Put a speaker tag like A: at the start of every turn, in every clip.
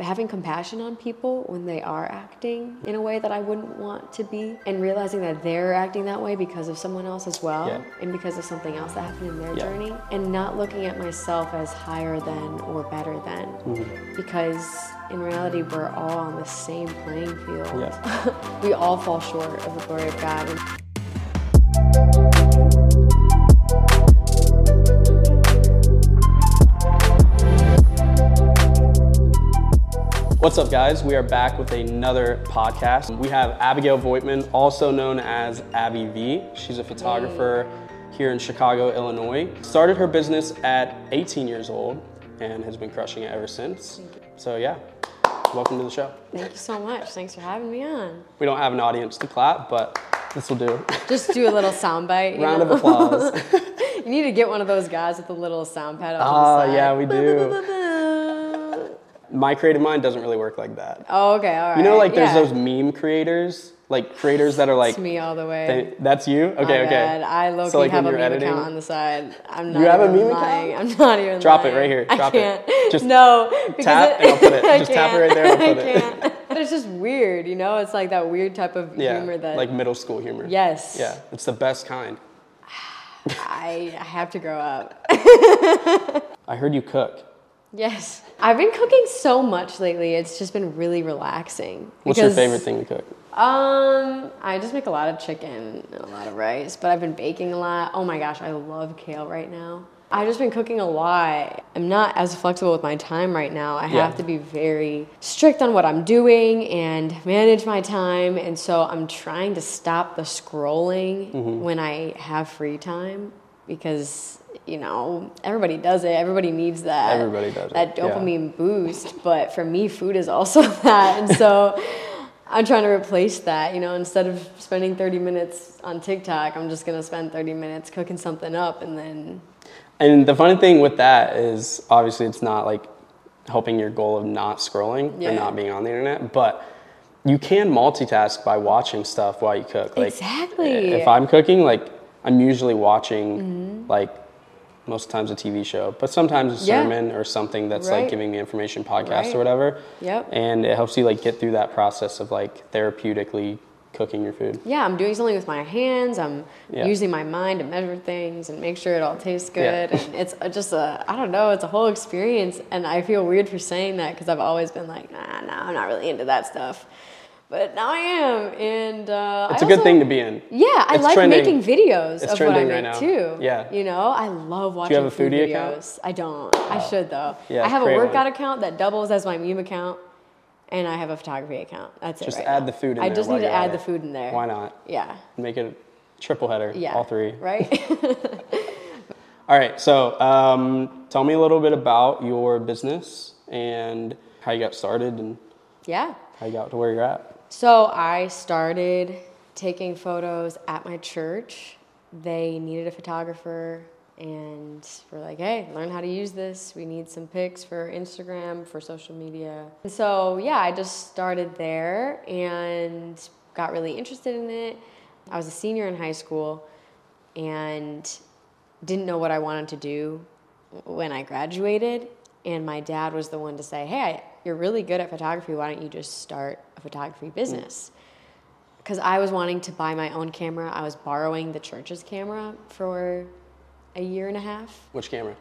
A: having compassion on people when they are acting in a way that I wouldn't want to be, and realizing that they're acting that way because of someone else as well,
B: Yeah.
A: and because of something else that happened in their
B: Yeah.
A: journey, and not looking at myself as higher than or better than,
B: Mm-hmm.
A: because in reality, we're all on the same playing field.
B: Yeah.
A: we all fall short of the glory of God.
B: What's up, guys? We are back with another podcast. We have Abigail Voightmann, also known as Abi V. She's a photographer here in Chicago, Illinois. Started her business at 18 years old and has been crushing it ever since. So, yeah, welcome to the show.
A: Thank you so much. Thanks for having me on.
B: We don't have an audience to clap, but this will do.
A: Just do a little soundbite.
B: Round of applause.
A: You need to get one of those guys with a little sound pad on
B: Ah,
A: the side.
B: Oh, yeah, we do. My creative mind doesn't really work like that.
A: Oh, okay, all right.
B: You know, like there's
A: yeah.
B: those meme creators, like creators that are like,
A: It's me all the way.
B: they- that's you? Okay, okay.
A: bad. I low
B: So, like,
A: have a meme
B: editing-
A: account on the side. I'm not
B: You have a meme
A: lying.
B: account?
A: I'm not even
B: Drop it right here. Drop
A: I
B: it.
A: can't.
B: Just
A: no.
B: tap and I'll put it. Just tap it right there and I'll put it.
A: can't. But it's just weird, you know? It's like that weird type of
B: Yeah,
A: humor that
B: like middle school humor.
A: Yes.
B: Yeah, it's the best kind.
A: I, I have to grow up.
B: I heard you cook.
A: Yes. I've been cooking so much lately. It's just been really relaxing.
B: What's your favorite thing to cook?
A: Um, I just make a lot of chicken and a lot of rice, but I've been baking a lot. Oh my gosh, I love kale right now. I've just been cooking a lot. I'm not as flexible with my time right now. I
B: Yeah.
A: have to be very strict on what I'm doing and manage my time. And so I'm trying to stop the scrolling
B: Mm-hmm.
A: when I have free time because, you know, everybody does it. Everybody needs that.
B: Everybody does it,
A: That
B: yeah.
A: dopamine boost. But for me, food is also that. And so I'm trying to replace that. You know, instead of spending 30 minutes on TikTok, I'm just gonna spend 30 minutes cooking something up, and then
B: And the funny thing with that is obviously it's not like helping your goal of not scrolling
A: Yeah.
B: and not being on the internet, but you can multitask by watching stuff while you cook. Like
A: Exactly.
B: if I'm cooking, like I'm usually watching
A: Mm-hmm.
B: like most times a TV show, but sometimes a
A: Yeah.
B: sermon or something that's
A: Right.
B: like giving me information podcast
A: Right.
B: or whatever.
A: Yep.
B: And it helps you like get through that process of like therapeutically cooking your food.
A: yeah, I'm doing something with my hands. I'm
B: Yeah.
A: using my mind to measure things and make sure it all tastes
B: Yeah.
A: good. And it's just a I don't know. It's a whole experience, and I feel weird for saying that because I've always been like, nah, nah, I'm not really into that stuff. But now I am, and uh,
B: It's
A: a
B: a good thing to be in.
A: Yeah, I
B: It's
A: like
B: trending.
A: making videos
B: It's
A: of what I make
B: right
A: too.
B: Yeah.
A: you know, I love watching Do you
B: have a
A: food
B: foodie
A: videos.
B: account?
A: I don't. I should though.
B: Yeah,
A: I have a workout
B: one.
A: account that doubles as my meme account, and I have a photography account. That's
B: Just
A: it. right
B: add
A: now.
B: the food in
A: I
B: there
A: just need to add the food in there.
B: Why not?
A: Yeah.
B: Make it a triple header,
A: Yeah.
B: all three.
A: Right.
B: All right, so um, tell me a little bit about your business and how you got started and
A: yeah.
B: how you got to where you're at.
A: So I started taking photos at my church. They needed a photographer and we're like, hey, learn how to use this. We need some pics for Instagram, for social media. And so, yeah, I just started there and got really interested in it. I was a senior in high school and didn't know what I wanted to do when I graduated. And my dad was the one to say, Hey, you're really good at photography. Why don't you just start a photography mm. business? Because I was wanting to buy my own camera. I was borrowing the church's camera for a year and a half.
B: Which camera?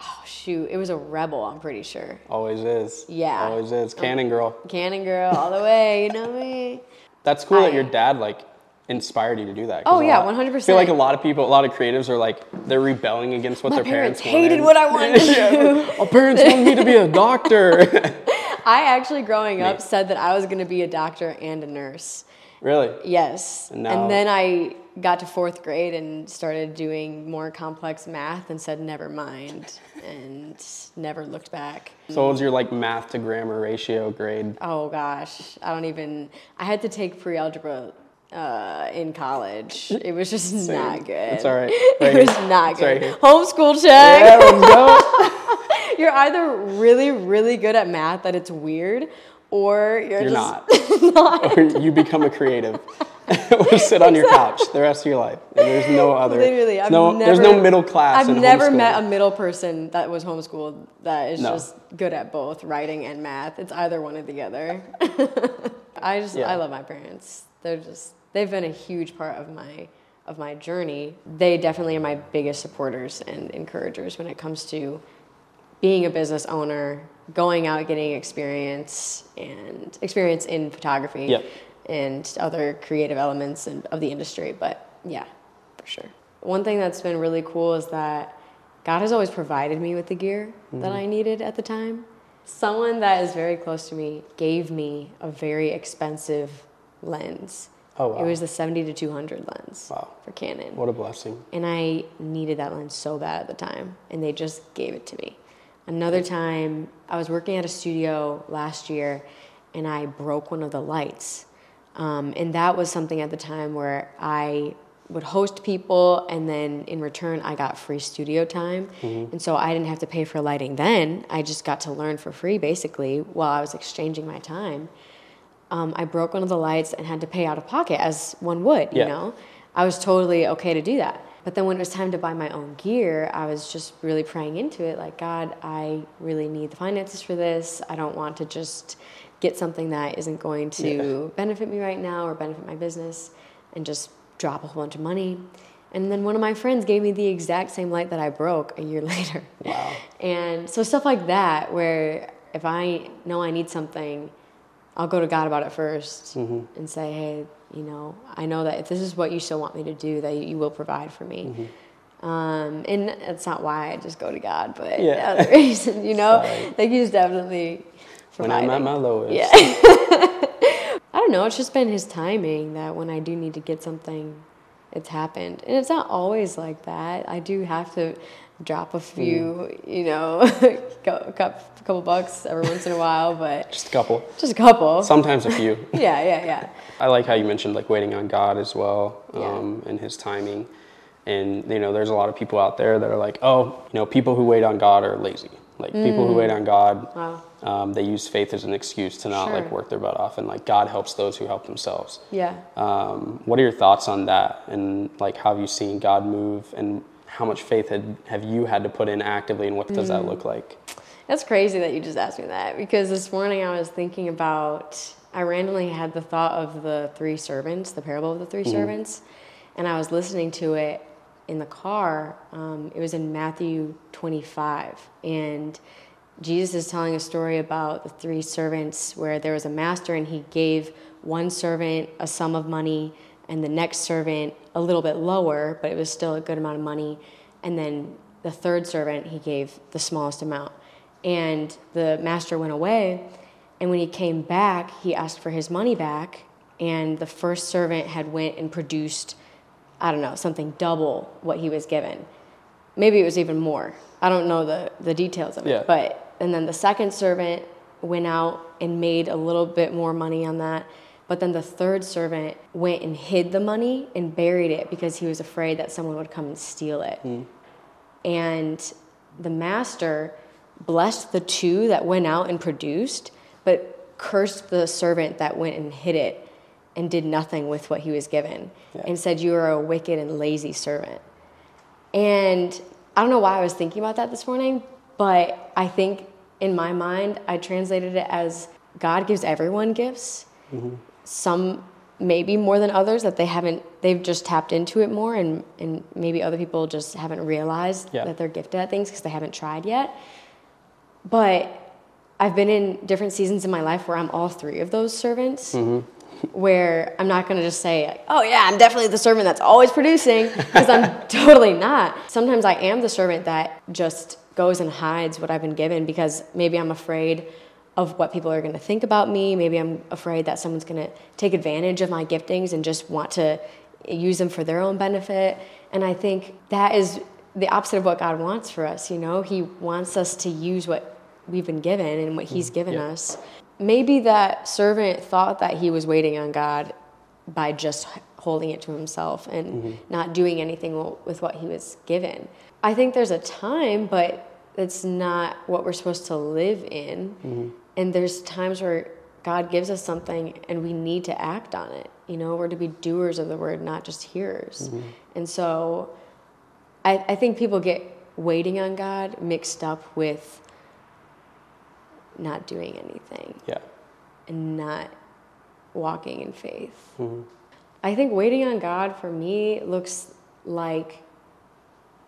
A: Oh, shoot. It was a Rebel, I'm pretty sure.
B: Always is.
A: Yeah.
B: Always is. Um, Canon girl.
A: Canon girl, all the way. You know me?
B: That's cool that your dad like inspired you to do that.
A: Oh, yeah,
B: lot-
A: 100%.
B: I feel like a lot of people, a lot of creatives are like they're rebelling against what
A: My
B: their
A: parents
B: parents,
A: hated
B: wanted.
A: what I wanted to
B: Yeah,
A: do.
B: Our parents wanted me to be a doctor.
A: I actually, growing up, said that I was going to be a doctor and a nurse.
B: really?
A: Yes.
B: And now-
A: And then I got to fourth grade and started doing more complex math and said, never mind, and never looked back.
B: So what was your like math to grammar ratio grade?
A: Oh gosh, I don't even, I had to take pre algebra uh, in college. It was just not good.
B: It's all right.
A: It
B: Right
A: was not
B: It's right
A: good.
B: here.
A: Homeschool check.
B: Yeah.
A: You're either really, really good at math that it's weird, or you're,
B: You're
A: just
B: not. Or you become a creative. or sit on your couch the rest of your life. And there's no other.
A: Literally, I've
B: no,
A: never,
B: there's no middle class.
A: I've never met a middle person that was homeschooled that is
B: No.
A: just good at both writing and math. It's either one or the other. I just
B: Yeah.
A: I love my parents. They're just they've been a huge part of my of my journey. They definitely are my biggest supporters and encouragers when it comes to being a business owner, going out getting experience and experience in photography
B: Yep.
A: and other creative elements and of the industry. But yeah, for sure. One thing that's been really cool is that God has always provided me with the gear that mm-hmm. I needed at the time. Someone that is very close to me gave me a very expensive lens.
B: Oh, wow.
A: It was the 70 to 200 lens
B: Wow.
A: for Canon.
B: What a blessing.
A: And I needed that lens so bad at the time, and they just gave it to me. Another time, I was working at a studio last year, and I broke one of the lights. Um, and that was something at the time where I would host people, and then in return, I got free studio time. And so I didn't have to pay for lighting then. I just got to learn for free, basically, while I was exchanging my time um, I broke one of the lights and had to pay out of pocket as one would, you
B: Yeah.
A: know? I was totally okay to do that. But then when it was time to buy my own gear, I was just really praying into it like, God, I really need the finances for this. I don't want to just get something that isn't going to benefit me right now or benefit my business and just drop a whole bunch of money. And then one of my friends gave me the exact same light that I broke a year later.
B: Wow.
A: And so stuff like that, where if I know I need something, I'll go to God about it 1st
B: Mm-hmm.
A: and say, hey, you know, I know that if this is what you still want me to do, that you will provide for me.
B: Mm-hmm.
A: Um, and that's not why I just go to God, but
B: Yeah.
A: the other reason, you know,
B: Sorry.
A: like He's definitely
B: When I'm at my lowest.
A: Yeah. I don't know. It's just been his timing that when I do need to get something, it's happened. And it's not always like that. I do have to drop a few, you know, a couple bucks every once in a while, but
B: Just a couple.
A: just a couple.
B: Sometimes a few.
A: yeah, yeah, yeah.
B: I like how you mentioned like waiting on God as well,
A: Yeah.
B: um, and His timing. And you know, there's a lot of people out there that are like, oh, you know, people who wait on God are lazy. Like people who wait on God,
A: Wow.
B: um, they use faith as an excuse to not like work their butt off, and like God helps those who help themselves.
A: Yeah.
B: Um, what are your thoughts on that? And like, how have you seen God move? And how much faith had, have you had to put in actively? And what does that look like?
A: That's crazy that you just asked me that because this morning I was thinking about, I randomly had the thought of the three servants, the parable of the 3 servants, and I was listening to it in the car. Um, it was in Matthew 25, and Jesus is telling a story about the three servants where there was a master and he gave one servant a sum of money and the next servant a little bit lower, but it was still a good amount of money. And then the third servant he gave the smallest amount. And the master went away, and when he came back, he asked for his money back, and the first servant had went and produced I don't know, something double what he was given. Maybe it was even more. I don't know the, the details of it.
B: Yeah.
A: But and then the second servant went out and made a little bit more money on that. But then the third servant went and hid the money and buried it because he was afraid that someone would come and steal it. Hmm. And the master blessed the two that went out and produced, but cursed the servant that went and hid it and did nothing with what he was given
B: Yeah.
A: and said, You are a wicked and lazy servant. And I don't know why I was thinking about that this morning, but I think in my mind, I translated it as God gives everyone gifts. Mm-hmm. Some maybe more than others that they haven't, they've just tapped into it more, and, and maybe other people just haven't realized
B: Yeah.
A: that they're gifted at things because they haven't tried yet. But I've been in different seasons in my life where I'm all three of those servants. Mm-hmm. Where I'm not going to just say, like, oh, yeah, I'm definitely the servant that's always producing, because I'm totally not. Sometimes I am the servant that just goes and hides what I've been given because maybe I'm afraid of what people are going to think about me. Maybe I'm afraid that someone's going to take advantage of my giftings and just want to use them for their own benefit. And I think that is the opposite of what God wants for us. You know, He wants us to use what we've been given and what He's mm-hmm. given
B: yeah.
A: us. Maybe that servant thought that he was waiting on God by just holding it to himself and mm-hmm. not doing anything with what he was given. I think there's a time, but it's not what we're supposed to live in. Mm-hmm. And there's times where God gives us something and we need to act on it. You know, we're to be doers of the word, not just hearers.
B: Mm-hmm.
A: And so I, I think people get waiting on God mixed up with not doing anything
B: Yeah.
A: and not walking in faith.
B: Mhm.
A: I think waiting on God for me looks like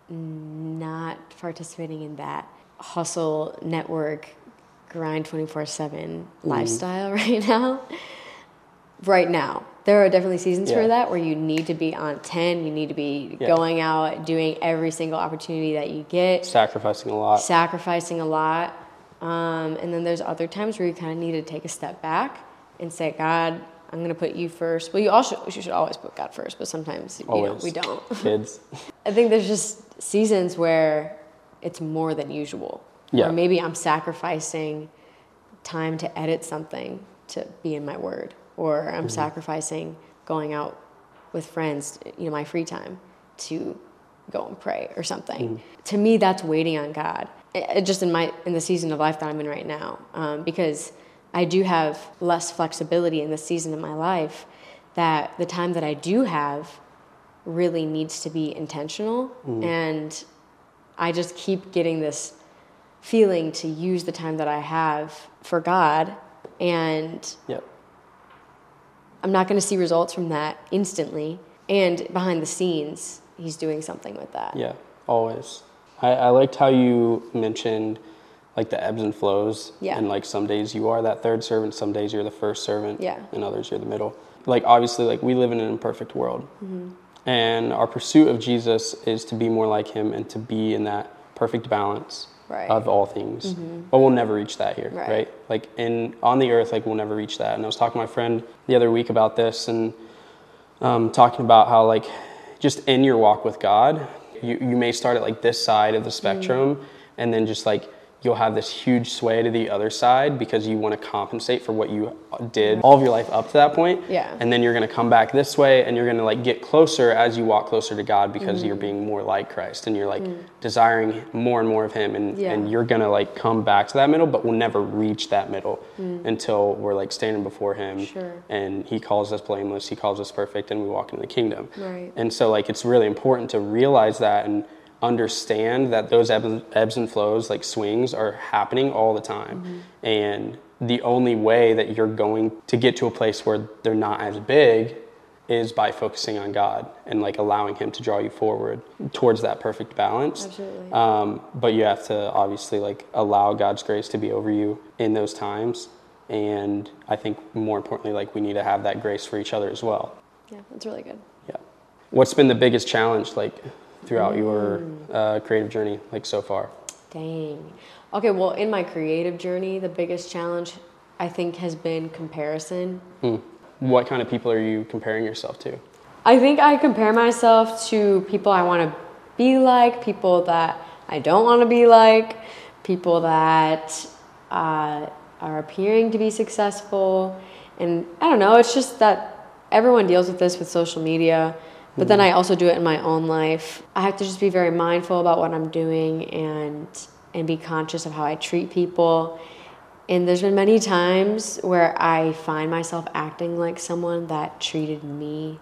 A: not participating in that hustle network grind 24/7 lifestyle right now. Right now. There are definitely seasons
B: Yeah.
A: for that where you need to be on 10, you need to be
B: Yeah.
A: going out doing every single opportunity that you get
B: Sacrificing a lot.
A: sacrificing a lot. Um, and then there's other times where you kind of need to take a step back and say, God, I'm going to put you first. Well, you also you should always put God first, but sometimes you know, we don't.
B: Kids.
A: I think there's just seasons where it's more than usual.
B: Yeah.
A: Or maybe I'm sacrificing time to edit something to be in my word, or I'm mm-hmm. sacrificing going out with friends, you know, my free time to go and pray or something. Mm. To me, that's waiting on God. It- it just in my in the season of life that I'm in right now, um, because I do have less flexibility in this season of my life. That the time that I do have really needs to be intentional mm. and i just keep getting this feeling to use the time that i have for god and
B: Yep.
A: i'm not going to see results from that instantly and behind the scenes he's doing something with that
B: Yeah, always. I, I liked how you mentioned like the ebbs and flows.
A: Yeah.
B: And like some days you are that third servant, some days you're the first servant.
A: Yeah.
B: And others you're the middle. Like obviously, like we live in an imperfect world.
A: Mm-hmm.
B: And our pursuit of Jesus is to be more like him and to be in that perfect balance
A: Right.
B: of all things. But we'll never reach that here,
A: Right.
B: right? Like in on the earth, like we'll never reach that. And I was talking to my friend the other week about this and um, talking about how like just in your walk with God, you, you may start at like this side of the spectrum and then just like you'll have this huge sway to the other side because you want to compensate for what you did all of your life up to that point.
A: Yeah.
B: And then you're going to come back this way and you're going to like get closer as you walk closer to God because you're mm-hmm. being more like Christ and you're like mm. desiring more and more of him and,
A: Yeah.
B: and you're going to like come back to that middle but we'll never reach that middle mm. until we're like standing before him
A: Sure.
B: and he calls us blameless he calls us perfect and we walk into the kingdom
A: Right.
B: and so like it's really important to realize that and understand that those ebbs, and flows like swings are happening all the time. And the only way that you're going to get to a place where they're not as big is by focusing on god and like allowing him to draw you forward towards that perfect balance.
A: Absolutely.
B: um, but you have to obviously like allow god's grace to be over you in those times. And i think more importantly like we need to have that grace for each other as well.
A: Yeah that's really good.
B: Yeah. What's been the biggest challenge like throughout your uh, creative journey like so far?
A: Dang. Okay, well, in my creative journey, the biggest challenge I think has been comparison.
B: Hmm. What kind of people are you comparing yourself to?
A: I think I compare myself to people I want to be like, people that I don't want to be like, people that uh, are appearing to be successful. And I don't know, it's just that everyone deals with this with social media, but then I also do it in my own life. I have to just be very mindful about what I'm doing and and be conscious of how I treat people. And there's been many times where I find myself acting like someone that treated me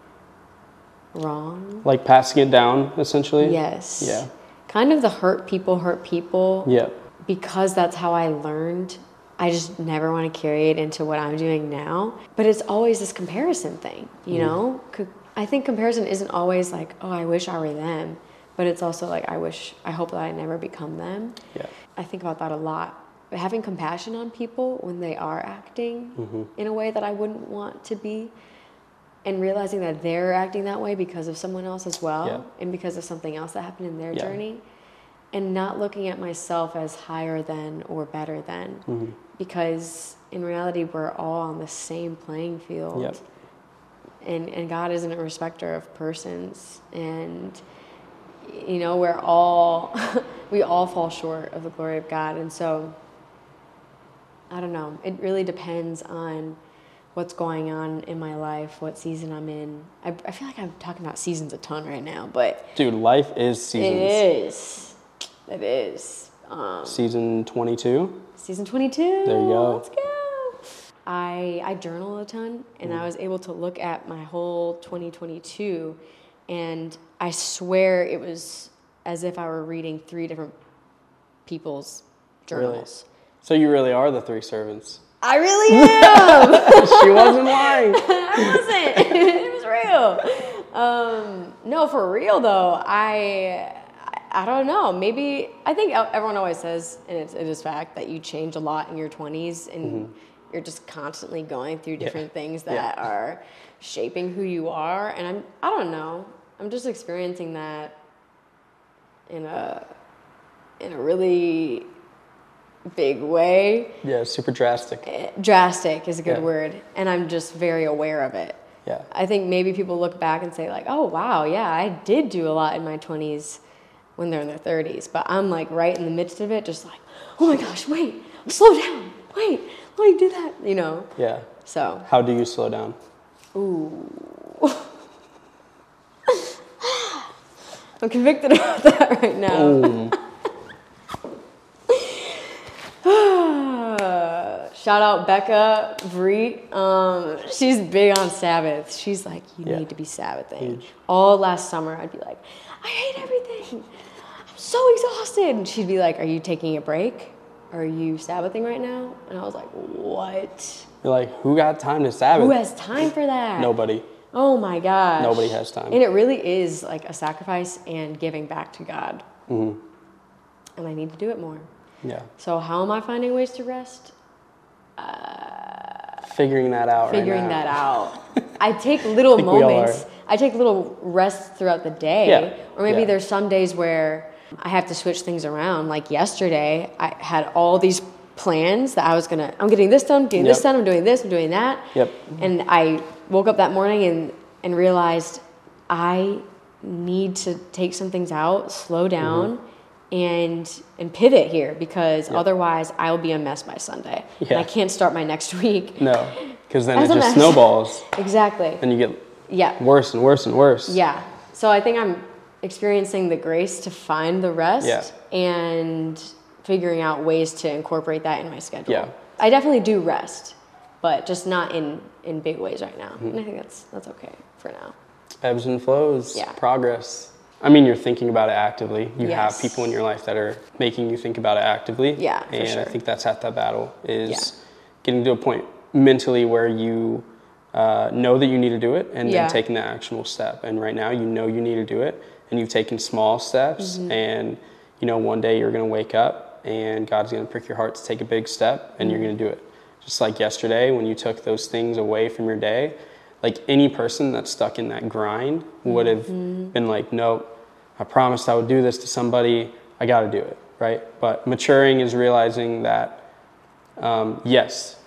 A: wrong.
B: Like passing it down, essentially?
A: Yes.
B: Yeah.
A: Kind of the hurt people hurt people.
B: Yeah.
A: Because that's how I learned. I just never want to carry it into what I'm doing now. But it's always this comparison thing, you mm. know? I think comparison isn't always like, oh, I wish I were them. But it's also like, I wish, I hope that I never become them.
B: Yeah.
A: I think about that a lot. But having compassion on people when they are acting in a way that I wouldn't want to be, and realizing that they're acting that way because of someone else as well,
B: Yeah.
A: and because of something else that happened in their
B: Yeah.
A: journey, and not looking at myself as higher than or better than,
B: Mm-hmm.
A: because in reality, we're all on the same playing field.
B: Yep.
A: And, and God isn't a respecter of persons. And you know we're all we all fall short of the glory of god and so i don't know it really depends on what's going on in my life what season i'm in i, I feel like i'm talking about seasons a ton right now but
B: Dude, life is seasons.
A: it is it is um,
B: Season 22.
A: season 22
B: There you go.
A: let's go i I journal a ton, and I was able to look at my whole 2022, and I swear it was as if I were reading three different people's journals.
B: So you really are the three servants.
A: I really am.
B: she wasn't lying.
A: I wasn't. it was real. Um, no, for real though. I I don't know. Maybe I think everyone always says, and it's, it is fact that you change a lot in your twenties, and mm-hmm. You're just constantly going through different yeah. things that yeah. are shaping who you are. And I'm I don't know. I'm just experiencing that in a in a really big way.
B: Yeah, super drastic.
A: Eh, drastic is a good yeah. word, and I'm just very aware of it.
B: Yeah.
A: I think maybe people look back and say like, "Oh, wow, yeah, I did do a lot in my 20s when they're in their 30s." But I'm like right in the midst of it just like, "Oh my gosh, wait. Slow down. Wait. Why you do that?" You know.
B: Yeah.
A: So.
B: How do you slow down?
A: Ooh. I'm convicted about that right now. Shout out Becca Vree. Um, she's big on Sabbath. She's like, you yeah. need to be Sabbathing. Huge. All last summer, I'd be like, I hate everything. I'm so exhausted. And she'd be like, Are you taking a break? Are you Sabbathing right now? And I was like, What?
B: You're like, Who got time to Sabbath?
A: Who has time for that?
B: Nobody.
A: Oh my gosh.
B: Nobody has time.
A: And it really is like a sacrifice and giving back to God. Mm-hmm. And I need to do it more.
B: Yeah.
A: So, how am I finding ways to rest?
B: figuring that out.
A: Figuring
B: right
A: that out. I take little I moments. I take little rests throughout the day.
B: Yeah.
A: Or maybe
B: yeah.
A: there's some days where I have to switch things around. Like yesterday, I had all these plans that I was gonna. I'm getting this done. Getting yep. this done. I'm doing this. I'm doing that.
B: Yep.
A: And I woke up that morning and and realized I need to take some things out, slow down. Mm-hmm and and pivot here because otherwise I'll be a mess by Sunday. Yeah. And I can't start my next week.
B: No, because then it just snowballs.
A: exactly.
B: And you get
A: yeah
B: worse and worse and worse.
A: Yeah. So I think I'm experiencing the grace to find the rest
B: yeah.
A: and figuring out ways to incorporate that in my schedule.
B: Yeah.
A: I definitely do rest, but just not in in big ways right now. Mm-hmm. And I think that's that's okay for now.
B: Ebbs and flows.
A: Yeah.
B: Progress. I mean, you're thinking about it actively. You
A: yes.
B: have people in your life that are making you think about it actively.
A: Yeah,
B: and
A: sure.
B: I think that's half that battle is yeah. getting to a point mentally where you uh, know that you need to do it and
A: yeah.
B: then taking the actionable step. And right now, you know you need to do it, and you've taken small steps. Mm-hmm. And you know, one day you're going to wake up, and God's going to prick your heart to take a big step, and you're going to do it. Just like yesterday, when you took those things away from your day, like any person that's stuck in that grind would have mm-hmm. been like, nope, I promised I would do this to somebody, I got to do it, right? But maturing is realizing that, um, yes,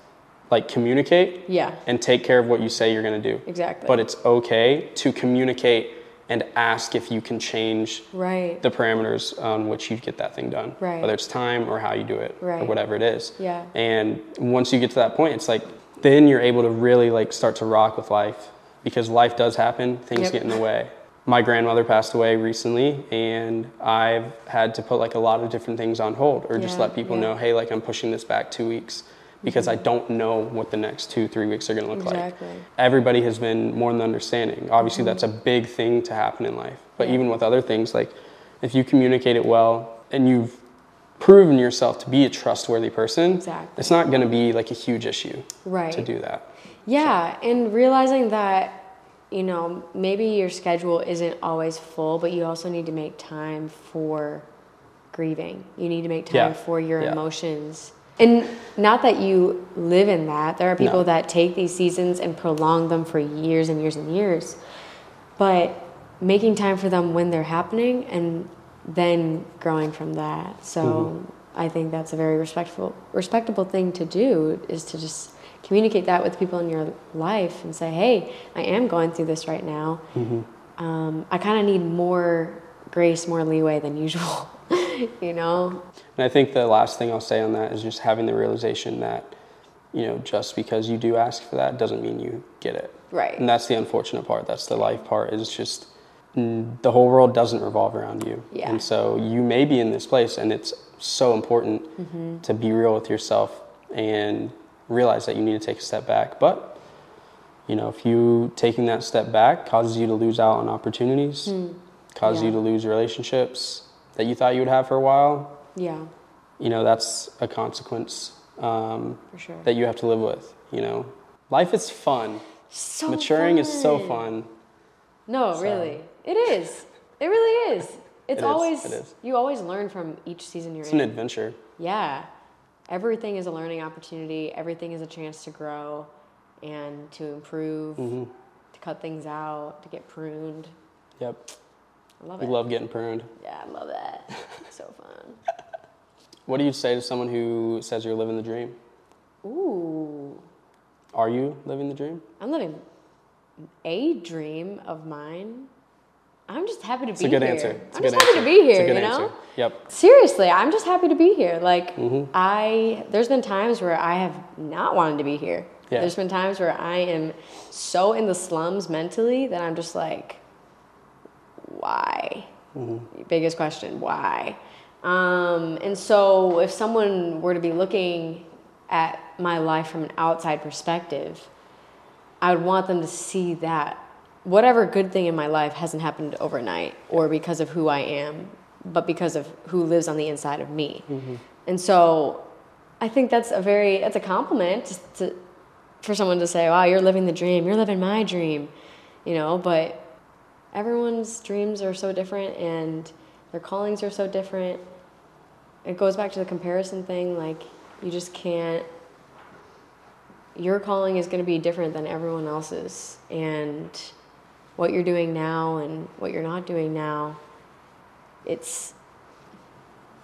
B: like communicate
A: yeah.
B: and take care of what you say you're going to do.
A: Exactly.
B: But it's okay to communicate and ask if you can change
A: right.
B: the parameters on which you get that thing done.
A: Right.
B: Whether it's time or how you do it
A: right.
B: or whatever it is.
A: Yeah.
B: And once you get to that point, it's like then you're able to really like start to rock with life because life does happen, things
A: yep.
B: get in the way. My grandmother passed away recently and I've had to put like a lot of different things on hold or just let people
A: yeah.
B: know, hey, like I'm pushing this back 2 weeks because mm-hmm. I don't know what the next 2 3 weeks are going to look
A: exactly.
B: like. Everybody has been more than understanding. Obviously
A: mm-hmm.
B: that's a big thing to happen in life. But
A: yeah.
B: even with other things like if you communicate it well and you've proven yourself to be a trustworthy person,
A: exactly.
B: it's not going to be like a huge issue
A: right.
B: to do that.
A: Yeah, so. and realizing that you know, maybe your schedule isn't always full, but you also need to make time for grieving. You need to make time
B: yeah.
A: for your
B: yeah.
A: emotions. And not that you live in that. There are people
B: no.
A: that take these seasons and prolong them for years and years and years. But making time for them when they're happening and then growing from that. So mm-hmm. I think that's a very respectful respectable thing to do is to just communicate that with people in your life and say, hey, I am going through this right now.
B: Mm-hmm.
A: Um, I kind of need more grace, more leeway than usual, you know?
B: And I think the last thing I'll say on that is just having the realization that, you know, just because you do ask for that doesn't mean you get it.
A: Right.
B: And that's the unfortunate part. That's the life part is just the whole world doesn't revolve around you.
A: Yeah.
B: And so you may be in this place and it's so important
A: mm-hmm.
B: to be real with yourself and realize that you need to take a step back. But you know, if you taking that step back causes you to lose out on opportunities, causes you
A: Hmm.
B: To lose relationships that you thought you would have for a while,
A: Yeah,
B: you know, that's a consequence um,
A: sure.
B: that you have to live with. You know, life is fun.
A: so
B: Maturing is so fun.
A: No, really, it is. It really is. It's
B: is,
A: always
B: it is.
A: you always learn from each season you're
B: It's
A: in.
B: It's an adventure.
A: Yeah. Everything is a learning opportunity. Everything is a chance to grow and to improve,
B: Mm-hmm.
A: to cut things out, to get pruned.
B: Yep.
A: Love
B: We
A: it.
B: love getting pruned.
A: yeah, I love that. so fun.
B: What do you say to someone who says you're living the dream?
A: Ooh.
B: Are you living the dream?
A: I'm living a dream of mine. I'm just happy to
B: It's
A: be
B: a good
A: here.
B: answer. It's
A: I'm just happy
B: answer.
A: to be
B: It's
A: here, you know?
B: answer. Yep.
A: Seriously, I'm just happy to be here. Like
B: Mm-hmm.
A: I there's been times where I have not wanted to be here.
B: Yeah.
A: There's been times where I am so in the slums mentally that I'm just like why?
B: Mm-hmm.
A: Biggest question, why? Um, and so if someone were to be looking at my life from an outside perspective, I would want them to see that whatever good thing in my life hasn't happened overnight or because of who I am, but because of who lives on the inside of me. And so I think that's a very that's a compliment to, for someone to say, "Wow, you're living the dream. You're living my dream." You know, but everyone's dreams are so different and their callings are so different. It goes back to the comparison thing like you just can't your calling is going to be different than everyone else's. And what you're doing now and what you're not doing now it's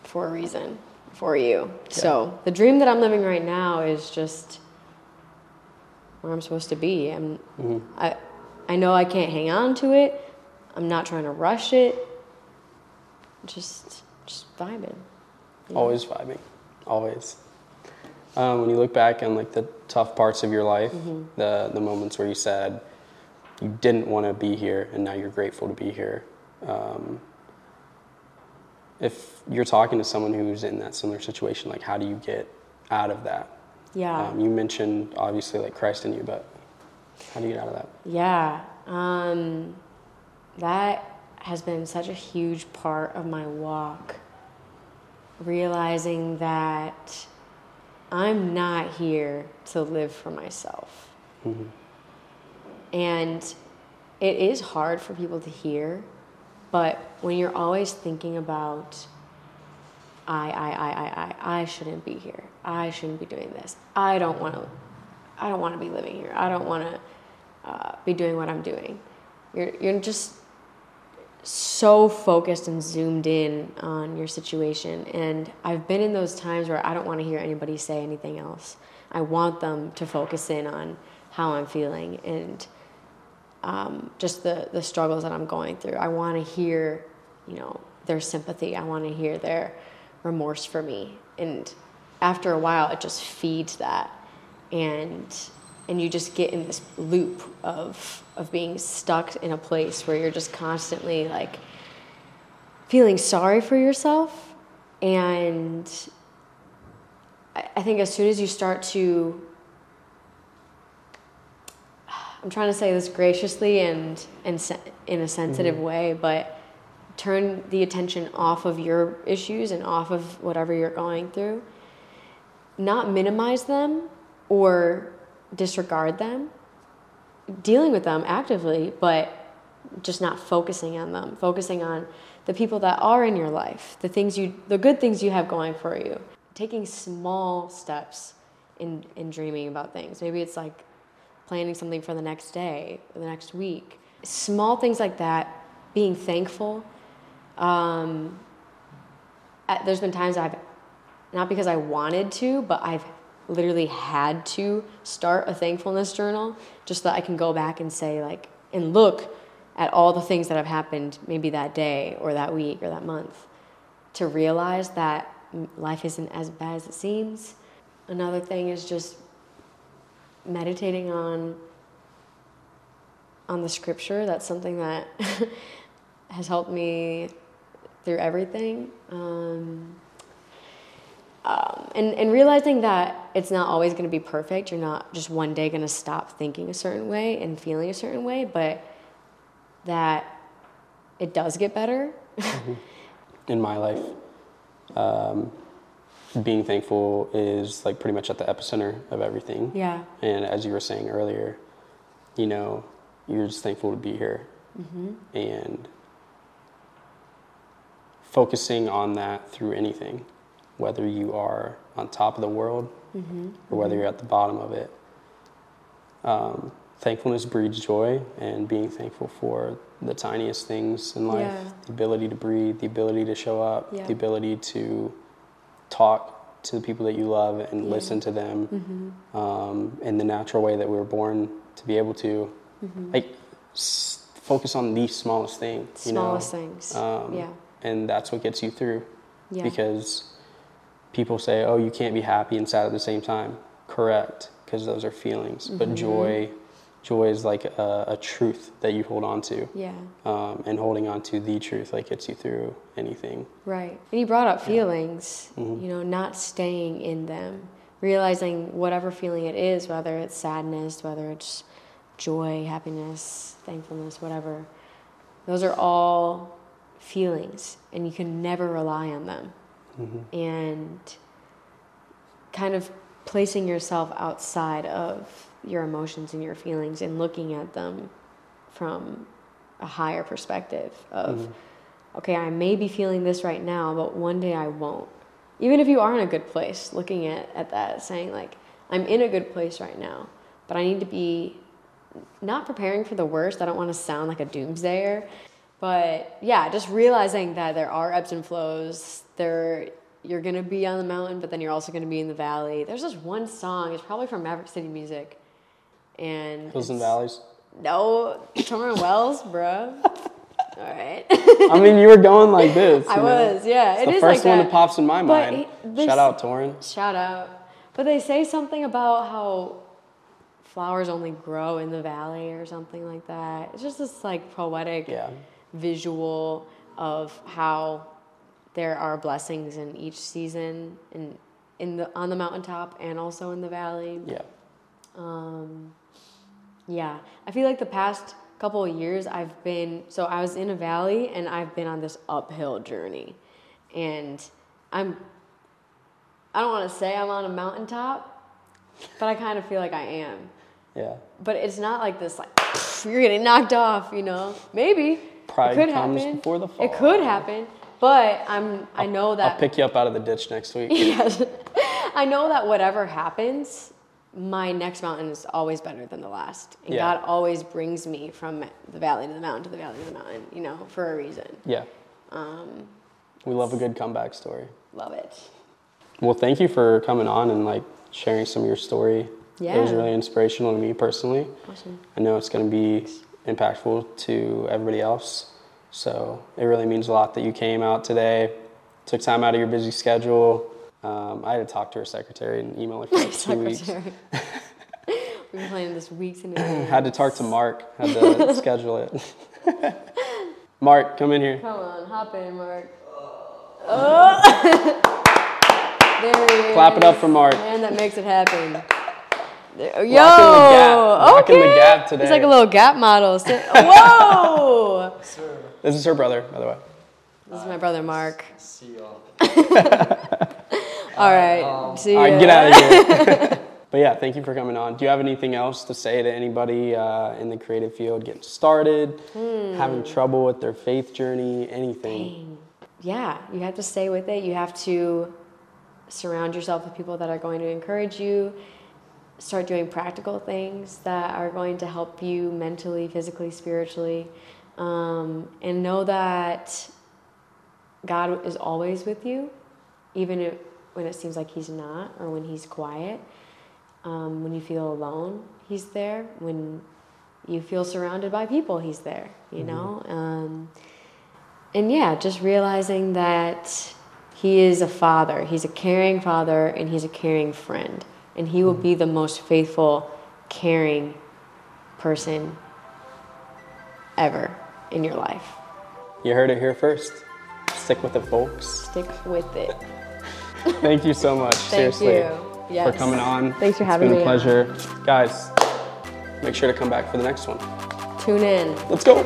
A: for a reason for you. So the dream that i'm living right now is just where i'm supposed to be. I'm mm-hmm. i i know i can't hang on to it i'm not trying to rush it just just vibing
B: Always vibing. Always. Um, when you look back on like the tough parts of your life,
A: Mm-hmm.
B: the the moments where you said you didn't want to be here and now you're grateful to be here. Um, if you're talking to someone who's in that similar situation, like how do you get out of that?
A: yeah
B: Um, you mentioned obviously like Christ in you, but how do you get out of that?
A: Yeah, um, that has been such a huge part of my walk. Realizing that I'm not here to live for myself. And it is hard for people to hear, but when you're always thinking about, I, I, I, I, I, I shouldn't be here. I shouldn't be doing this. I don't want to, I don't want to be living here. I don't want to uh, be doing what I'm doing. You're, you're just so focused and zoomed in on your situation. And I've been in those times where I don't want to hear anybody say anything else. I want them to focus in on how I'm feeling and um, just the, the struggles that I'm going through. I want to hear, you know, their sympathy. I want to hear their remorse for me. And after a while, it just feeds that. And and you just get in this loop of of being stuck in a place where you're just constantly like feeling sorry for yourself and I think as soon as you start to I'm trying to say this graciously and, and se- in a sensitive mm-hmm. way, but turn the attention off of your issues and off of whatever you're going through. Not minimize them or disregard them, dealing with them actively, but just not focusing on them, focusing on the people that are in your life, the things you, the good things you have going for you. Taking small steps in, in dreaming about things. Maybe it's like planning something for the next day the next week. Small things like that, being thankful. Um, there's been times I've, not because I wanted to, but I've literally had to start a thankfulness journal just so that I can go back and say, like, and look at all the things that have happened maybe that day or that week or that month to realize that life isn't as bad as it seems. Another thing is just meditating on on the scripture. That's something that has helped me through everything. Um, um, and and realizing that it's not always going to be perfect. You're not just one day going to stop thinking a certain way and feeling a certain way, but that it does get better.
B: in my life. Um, being thankful is like pretty much at the epicenter of everything.
A: yeah.
B: And as you were saying earlier, you know, you're just thankful to be here. And focusing on that through anything, whether you are on top of the world or whether you're at the bottom of it. Um, thankfulness breeds joy, and being thankful for the tiniest things in life
A: Yeah.
B: the ability to breathe, the ability to show up,
A: Yeah.
B: the ability to talk to the people that you love and listen to them um, in the natural way that we were born to be able to. Like, s- focus on the smallest thing. You
A: Smallest
B: know?
A: things.
B: Um,
A: yeah.
B: And that's what gets you through.
A: Yeah.
B: Because people say, oh, you can't be happy and sad at the same time. Correct, because those are feelings.
A: Mm-hmm.
B: But joy, joy is like a, a truth that you hold on to.
A: Yeah.
B: Um, and holding on to the truth like gets you through anything.
A: Right. And you brought up feelings,
B: Mm-hmm.
A: you know, not staying in them, realizing whatever feeling it is, whether it's sadness, whether it's joy, happiness, thankfulness, whatever, those are all feelings, and you can never rely on them. Mm-hmm. And kind of placing yourself outside of your emotions and your feelings and looking at them from a higher perspective of mm-hmm. okay i may be feeling this right now but one day i won't. Even if you are in a good place looking at, at that saying like i'm in a good place right now but i need to be not preparing for the worst. I don't want to sound like a doomsdayer but yeah just realizing that there are ebbs and flows there you're gonna be on the mountain but then you're also gonna be in the valley there's this one song it's probably from maverick city music and
B: Hills and valleys.
A: no, and Wells, bro. All right.
B: I mean, you were going like this.
A: I
B: know?
A: was, yeah.
B: It's
A: it
B: the
A: is
B: first
A: like
B: one
A: that.
B: that pops in my mind.
A: he-
B: Shout out, Tauren.
A: Shout out. But they say something about how flowers only grow in the valley or something like that. It's just this like poetic
B: Yeah.
A: Visual of how there are blessings in each season and in the on the mountaintop and also in the valley.
B: Yeah.
A: Um, yeah, I feel like the past couple of years I've been so I was in a valley and I've been on this uphill journey, and I'm I don't want to say I'm on a mountaintop, but I kind of feel like I am.
B: Yeah.
A: But it's not like this like you're getting knocked off, you know. Maybe Could
B: comes
A: happen.
B: before the fall.
A: It could happen, but I'm I know that
B: I'll pick you up out of the ditch next week.
A: Yes. I know that whatever happens, my next mountain is always better than the last. And
B: Yeah.
A: God always brings me from the valley to the mountain to the valley to the mountain, you know, for a reason.
B: Yeah.
A: Um,
B: We love a good comeback story.
A: love it.
B: Well, thank you for coming on and like sharing some of your story. Yeah. It was really inspirational to me personally.
A: Awesome.
B: I know it's going to be impactful to everybody else. So it really means a lot that you came out today, took time out of your busy schedule. Um, I had to talk to her secretary and email her for like two weeks.
A: We've been planning this weeks in advance.
B: Had to talk to Mark, had to schedule it. Mark, come in here.
A: Come on, hop in, Mark. Oh. there he is.
B: Clap it up for Mark.
A: Man, that makes it happen. There- Yo,
B: gap. Rocking the
A: okay.
B: gap today.
A: He's like a little gap model. Sit- Whoa!
B: This is her brother, by the way.
A: This is my brother Mark.
C: See y'all.
A: All right, see
B: All right, get out of here. but yeah, thank you for coming on. Do you have anything else to say to anybody uh, in the creative field getting started, having trouble with their faith journey, anything?
A: Yeah, you have to stay with it. You have to surround yourself with people that are going to encourage you. Start doing practical things that are going to help you mentally, physically, spiritually. Um, and know that God is always with you, even if, when it seems like He's not or when He's quiet. Um, when you feel alone, He's there. When you feel surrounded by people, He's there, you know? Um, and yeah, just realizing that he is a father. He's a caring father and he's a caring friend. And he will be the most faithful, caring person ever in your life.
B: You heard it here first. Stick with it, folks.
A: Stick with it.
B: Thank you so much.
A: Thank
B: seriously.
A: you. Yes.
B: For coming on.
A: Thanks for having me.
B: It's been
A: me
B: a pleasure. Guys, make sure to come back for the next one.
A: Tune in.
B: Let's go.